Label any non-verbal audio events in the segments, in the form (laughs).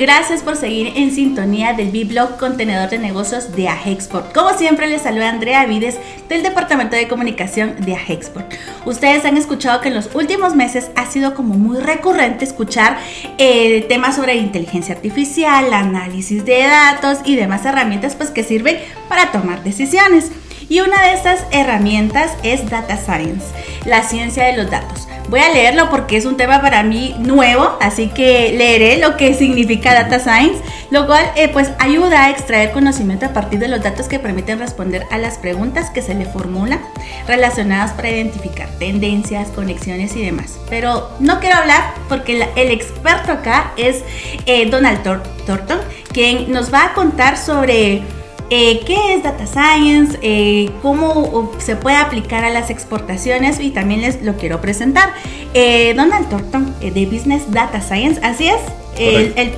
Gracias por seguir en sintonía del B-Blog Contenedor de Negocios de Ajexport. Como siempre, les saluda Andrea Vides del Departamento de Comunicación de Ajexport. Ustedes han escuchado que en los últimos meses ha sido como muy recurrente escuchar eh, temas sobre inteligencia artificial, análisis de datos y demás herramientas pues, que sirven para tomar decisiones. Y una de estas herramientas es Data Science, la ciencia de los datos. Voy a leerlo porque es un tema para mí nuevo, así que leeré lo que significa Data Science, lo cual eh, pues ayuda a extraer conocimiento a partir de los datos que permiten responder a las preguntas que se le formulan relacionadas para identificar tendencias, conexiones y demás. Pero no quiero hablar porque el experto acá es eh, Donald Thornton, quien nos va a contar sobre eh, qué es Data Science, eh, cómo se puede aplicar a las exportaciones y también les lo quiero presentar. Eh, Donald Thornton de Business Data Science, así es. El,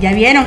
Ya vieron.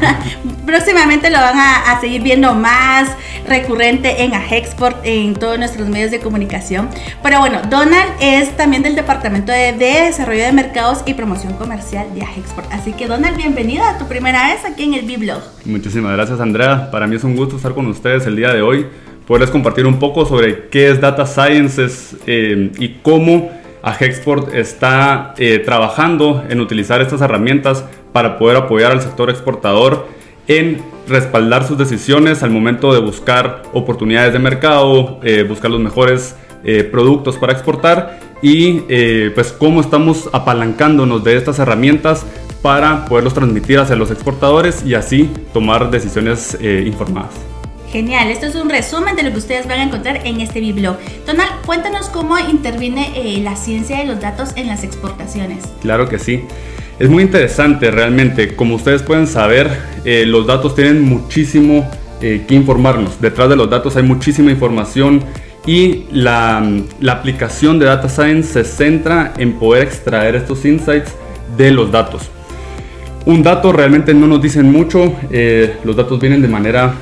(laughs) Próximamente lo van a, seguir viendo más recurrente en Ajexport, en todos nuestros medios de comunicación. Pero bueno, Donald es también del Departamento de, Desarrollo de Mercados y Promoción Comercial de Ajexport. Así que Donald, bienvenida a tu primera vez aquí en el B-Blog. Muchísimas gracias Andrea. Para mí es un gusto estar con ustedes el día de hoy. Poderles compartir un poco sobre qué es Data Sciences eh, y cómo a Hexport está eh, trabajando en utilizar estas herramientas para poder apoyar al sector exportador en respaldar sus decisiones al momento de buscar oportunidades de mercado, eh, buscar los mejores eh, productos para exportar y pues cómo estamos apalancándonos de estas herramientas para poderlos transmitir hacia los exportadores y así tomar decisiones informadas. Genial, esto es un resumen de lo que ustedes van a encontrar en este biblog. Tonal, cuéntanos cómo interviene eh, la ciencia de los datos en las exportaciones. Claro que sí. Es muy interesante realmente. Como ustedes pueden saber, eh, los datos tienen muchísimo eh, que informarnos. Detrás de los datos hay muchísima información y la, la, aplicación de Data Science se centra en poder extraer estos insights de los datos. Un dato realmente no nos dicen mucho, los datos vienen de manera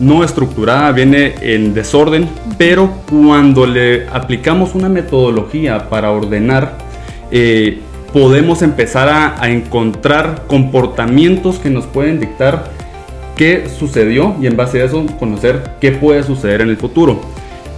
no estructurada, viene en desorden, pero cuando le aplicamos una metodología para ordenar, eh, podemos empezar a, encontrar comportamientos que nos pueden dictar qué sucedió y en base a eso conocer qué puede suceder en el futuro.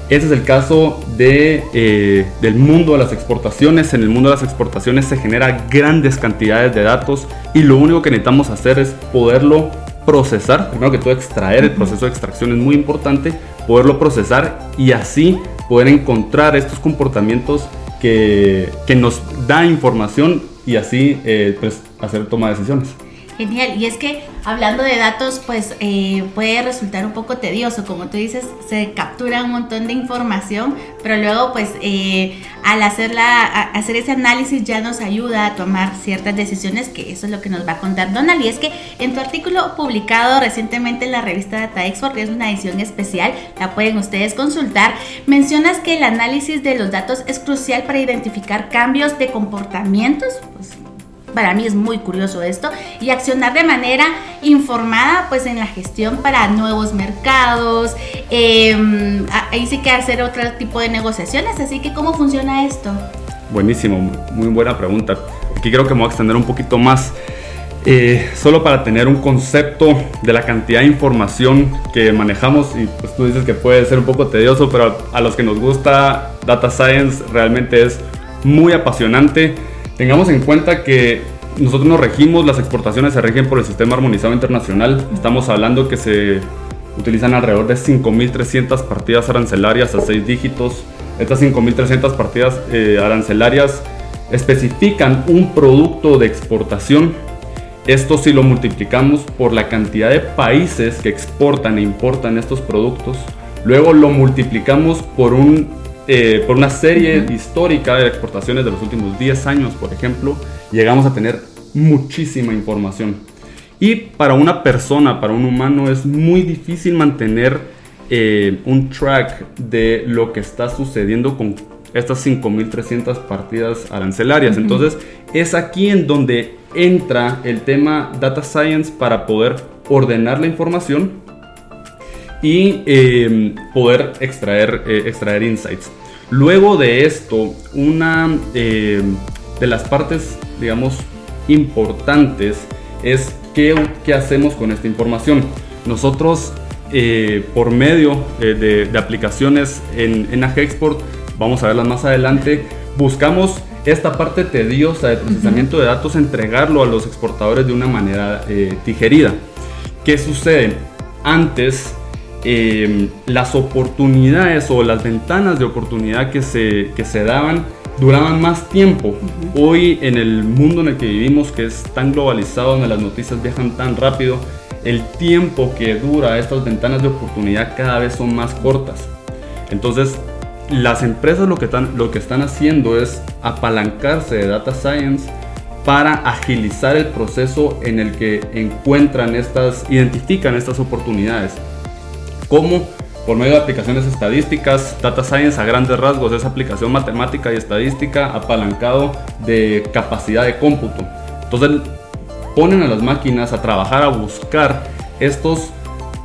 Ese es el caso de, eh, del mundo de las exportaciones. En el mundo de las exportaciones se genera grandes cantidades de datos y lo único que necesitamos hacer es poderlo procesar, primero que todo extraer, el proceso de extracción es muy importante, poderlo procesar y así poder encontrar estos comportamientos que, que nos da información y así eh, pues, hacer toma de decisiones. Genial, y es que hablando de datos, pues eh, puede resultar un poco tedioso, como tú dices, se captura un montón de información, pero luego pues eh, al hacerla, hacer ese análisis ya nos ayuda a tomar ciertas decisiones, que eso es lo que nos va a contar Donald, y es que en tu artículo publicado recientemente en la revista Data Export, que es una edición especial, la pueden ustedes consultar, mencionas que el análisis de los datos es crucial para identificar cambios de comportamientos, pues para mí es muy curioso esto y accionar de manera informada pues en la gestión para nuevos mercados em, ahí sí que hacer otro tipo de negociaciones. Así que cómo funciona esto buenísimo muy buena pregunta. Aquí creo que me voy a extender un poquito más. Eh, solo para tener un concepto de la cantidad de información que manejamos y pues tú dices que puede ser un poco tedioso pero a los que nos gusta data science realmente es muy apasionante Tengamos en cuenta que nosotros nos regimos, las exportaciones se rigen por el sistema armonizado internacional. Estamos hablando que se utilizan alrededor de 5.300 partidas arancelarias a 6 dígitos. Estas 5.300 partidas eh, arancelarias especifican un producto de exportación. Esto si lo multiplicamos por la cantidad de países que exportan e importan estos productos, luego lo multiplicamos por un eh, por una serie histórica de exportaciones de los últimos 10 años, por ejemplo, llegamos a tener muchísima información. Y para una persona, para un humano, es muy difícil mantener eh, un track de lo que está sucediendo con estas 5.300 partidas arancelarias. Entonces, es aquí en donde entra el tema Data Science para poder ordenar la información y eh, poder extraer, extraer insights. Luego de esto, una eh, de las partes, digamos, importantes es qué, qué hacemos con esta información. Nosotros, eh, por medio de, aplicaciones en, en AgExport, vamos a verlas más adelante, buscamos esta parte tediosa de procesamiento de datos, entregarlo a los exportadores de una manera eh, digerida. ¿Qué sucede? Antes, em, las oportunidades o las ventanas de oportunidad que se, que se daban duraban más tiempo. Hoy en el mundo en el que vivimos, que es tan globalizado, donde las noticias viajan tan rápido, el tiempo que dura estas ventanas de oportunidad cada vez son más cortas. Entonces, las empresas lo que, están, lo que están haciendo es apalancarse de data science para agilizar el proceso en el que encuentran estas, identifican estas oportunidades. Como por medio de aplicaciones estadísticas, data science a grandes rasgos es aplicación matemática y estadística apalancado de capacidad de cómputo. Entonces ponen a las máquinas a trabajar a buscar estos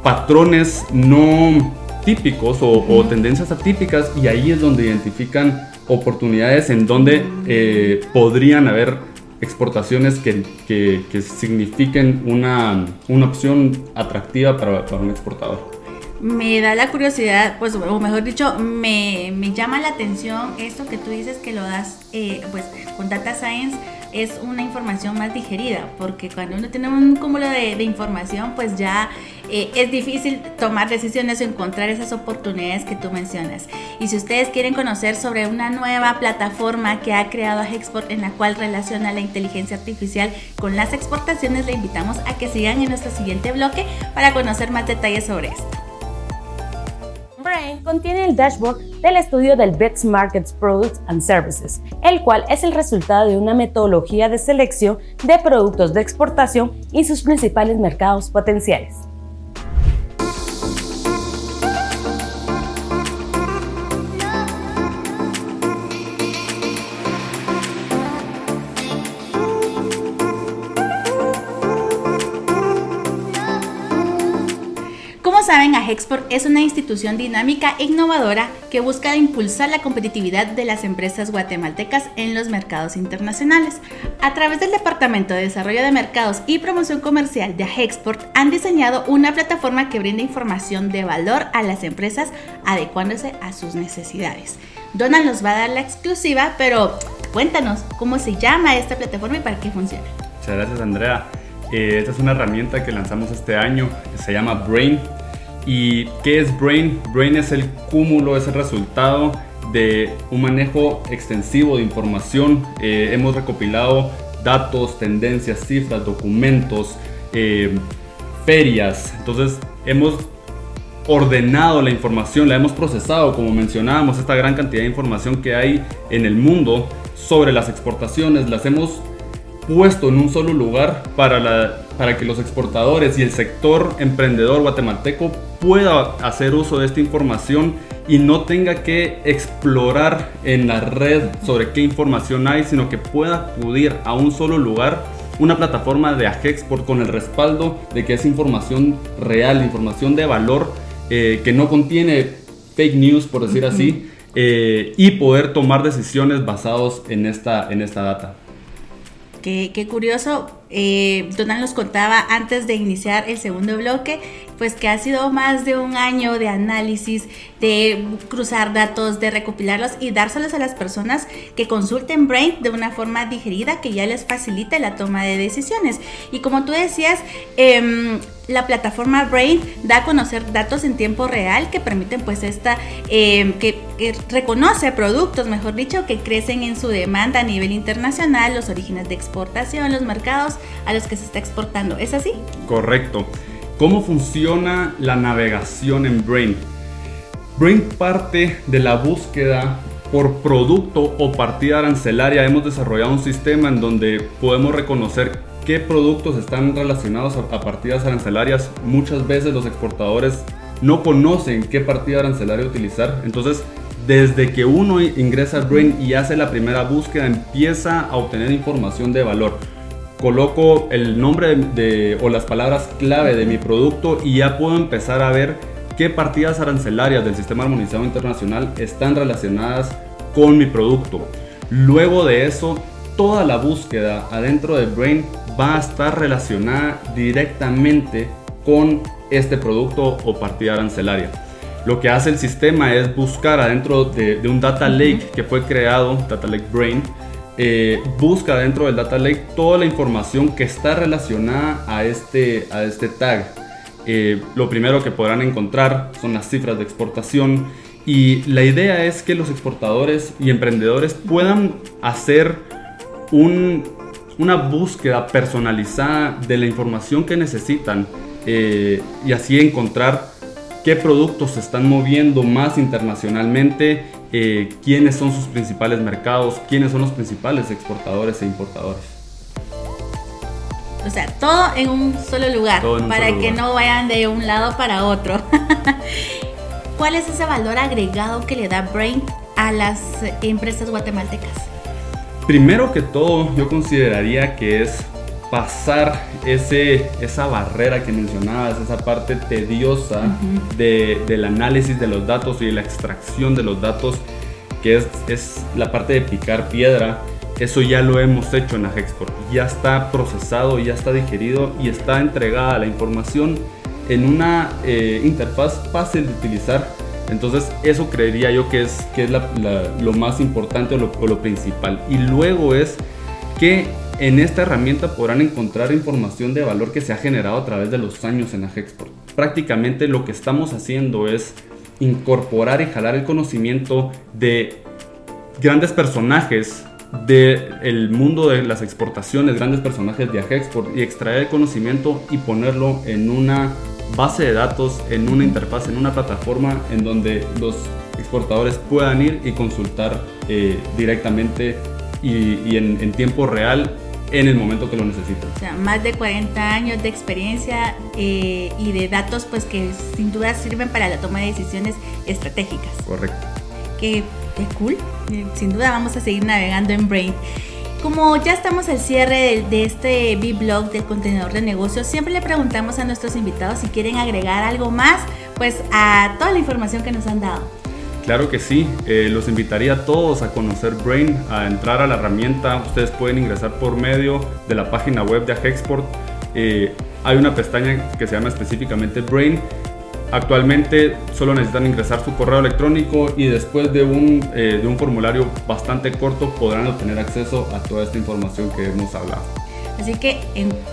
patrones no típicos o, tendencias atípicas y ahí es donde identifican oportunidades en donde eh, podrían haber exportaciones que, que, signifiquen una, una, opción atractiva para, para, un exportador. Me da la curiosidad, pues, o mejor dicho, me, llama la atención esto que tú dices que lo das eh, pues, con Data Science es una información más digerida, porque cuando uno tiene un cúmulo de, información, pues ya eh, es difícil tomar decisiones o encontrar esas oportunidades que tú mencionas. Y si ustedes quieren conocer sobre una nueva plataforma que ha creado Export en la cual relaciona la inteligencia artificial con las exportaciones, le invitamos a que sigan en nuestro siguiente bloque para conocer más detalles sobre esto. Contiene el dashboard del estudio del Best Markets Products and Services, el cual es el resultado de una metodología de selección de productos de exportación y sus principales mercados potenciales. Saben, Agexport es una institución dinámica e innovadora que busca impulsar la competitividad de las empresas guatemaltecas en los mercados internacionales. A través del Departamento de Desarrollo de Mercados y Promoción Comercial de Agexport han diseñado una plataforma que brinda información de valor a las empresas adecuándose a sus necesidades. Donald nos va a dar la exclusiva, pero cuéntanos cómo se llama esta plataforma y para qué funciona. Muchas gracias Andrea. Eh, esta es una herramienta que lanzamos este año, se llama Brain ¿Y qué es Brain? Brain es el cúmulo, es el resultado de un manejo extensivo de información. Eh, hemos recopilado datos, tendencias, cifras, documentos, eh, ferias. Entonces hemos ordenado la información, la hemos procesado, como mencionábamos, esta gran cantidad de información que hay en el mundo sobre las exportaciones, las hemos puesto en un solo lugar para, la, para que los exportadores y el sector emprendedor guatemalteco pueda hacer uso de esta información y no tenga que explorar en la red sobre qué información hay, sino que pueda acudir a un solo lugar, una plataforma de Agexport con el respaldo de que es información real, información de valor eh, que no contiene fake news, por decir así, eh, y poder tomar decisiones basados en esta, en esta data. Qué, qué curioso. Eh, Donald nos contaba antes de iniciar el segundo bloque, pues que ha sido más de un año de análisis, de cruzar datos, de recopilarlos y dárselos a las personas que consulten Brain de una forma digerida que ya les facilite la toma de decisiones. Y como tú decías, em, la plataforma Brain da a conocer datos en tiempo real que permiten pues esta, em, que, que, reconoce productos, mejor dicho, que crecen en su demanda a nivel internacional, los orígenes de exportación, los mercados a los que se está exportando. ¿Es así? Correcto. ¿Cómo funciona la navegación en Brain? Brain parte de la búsqueda por producto o partida arancelaria. Hemos desarrollado un sistema en donde podemos reconocer qué productos están relacionados a, partidas arancelarias. Muchas veces los exportadores no conocen qué partida arancelaria utilizar. Entonces, desde que uno ingresa a Brain y hace la primera búsqueda, empieza a obtener información de valor coloco el nombre de, o las palabras clave de mi producto y ya puedo empezar a ver qué partidas arancelarias del sistema armonizado internacional están relacionadas con mi producto. Luego de eso, toda la búsqueda adentro de Brain va a estar relacionada directamente con este producto o partida arancelaria. Lo que hace el sistema es buscar adentro de, un data lake que fue creado, Data Lake Brain, eh, busca dentro del data lake toda la información que está relacionada a este, a este tag. Eh, lo primero que podrán encontrar son las cifras de exportación y la idea es que los exportadores y emprendedores puedan hacer una búsqueda personalizada de la información que necesitan eh, y así encontrar qué productos se están moviendo más internacionalmente, eh, quiénes son sus principales mercados, quiénes son los principales exportadores e importadores. O sea, todo en un solo lugar, para que no vayan de un lado para otro. (laughs) ¿Cuál es ese valor agregado que le da Brain a las empresas guatemaltecas? Primero que todo, yo consideraría que es pasar ese, esa barrera que mencionabas, esa parte tediosa del análisis de los datos y de la extracción de los datos, que es, es la parte de picar piedra. Eso ya lo hemos hecho en Agexport. Ya está procesado, ya está digerido y está entregada la información en una eh, interfaz fácil de utilizar. Entonces eso creería yo que es, que es lo más importante o lo, o lo principal. Y luego es que en esta herramienta podrán encontrar información de valor que se ha generado a través de los años en Agexport. Prácticamente lo que estamos haciendo es incorporar y jalar el conocimiento de grandes personajes del mundo de las exportaciones, grandes personajes de Agexport y extraer el conocimiento y ponerlo en una base de datos, en una interfaz, en una plataforma en donde los exportadores puedan ir y consultar eh, directamente y, en, tiempo real en el momento que lo necesitan. O sea, más de 40 años de experiencia eh, y de datos pues que sin duda sirven para la toma de decisiones estratégicas. Correcto. Qué, cool. Eh, sin duda vamos a seguir navegando en Brain. Como ya estamos al cierre de, este B-Blog del contenedor de negocios, siempre le preguntamos a nuestros invitados si quieren agregar algo más pues a toda la información que nos han dado. Claro que sí, eh, los invitaría a todos a conocer Brain, a entrar a la herramienta. Ustedes pueden ingresar por medio de la página web de Agexport. Eh, hay una pestaña que se llama específicamente Brain. Actualmente solo necesitan ingresar su correo electrónico y después de un, eh, de un formulario bastante corto podrán obtener acceso a toda esta información que hemos hablado. Así que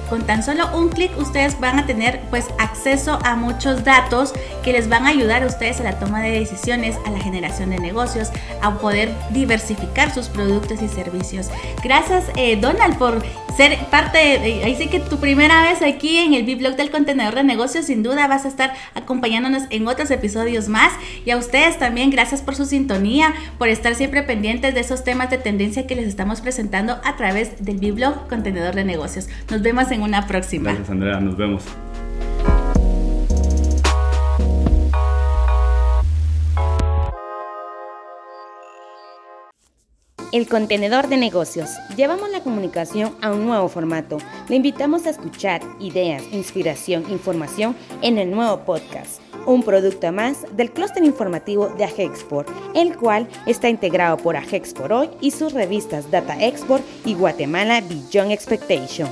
con tan solo un clic ustedes van a tener pues acceso a muchos datos que les van a ayudar a ustedes a la toma de decisiones, a la generación de negocios, a poder diversificar sus productos y servicios. Gracias eh, Donald por ser parte de, ahí sí que tu primera vez aquí en el B-Blog del contenedor de negocios, sin duda vas a estar acompañándonos en otros episodios más. Y a ustedes también, gracias por su sintonía, por estar siempre pendientes de esos temas de tendencia que les estamos presentando a través del B-Blog contenedor de negocios. Nos vemos en una próxima. Gracias Andrea, nos vemos. El contenedor de negocios. Llevamos la comunicación a un nuevo formato. Le invitamos a escuchar ideas, inspiración, información en el nuevo podcast. Un producto más del clúster informativo de Agexport, el cual está integrado por Agexport Hoy y sus revistas Data Export y Guatemala Beyond Expectation.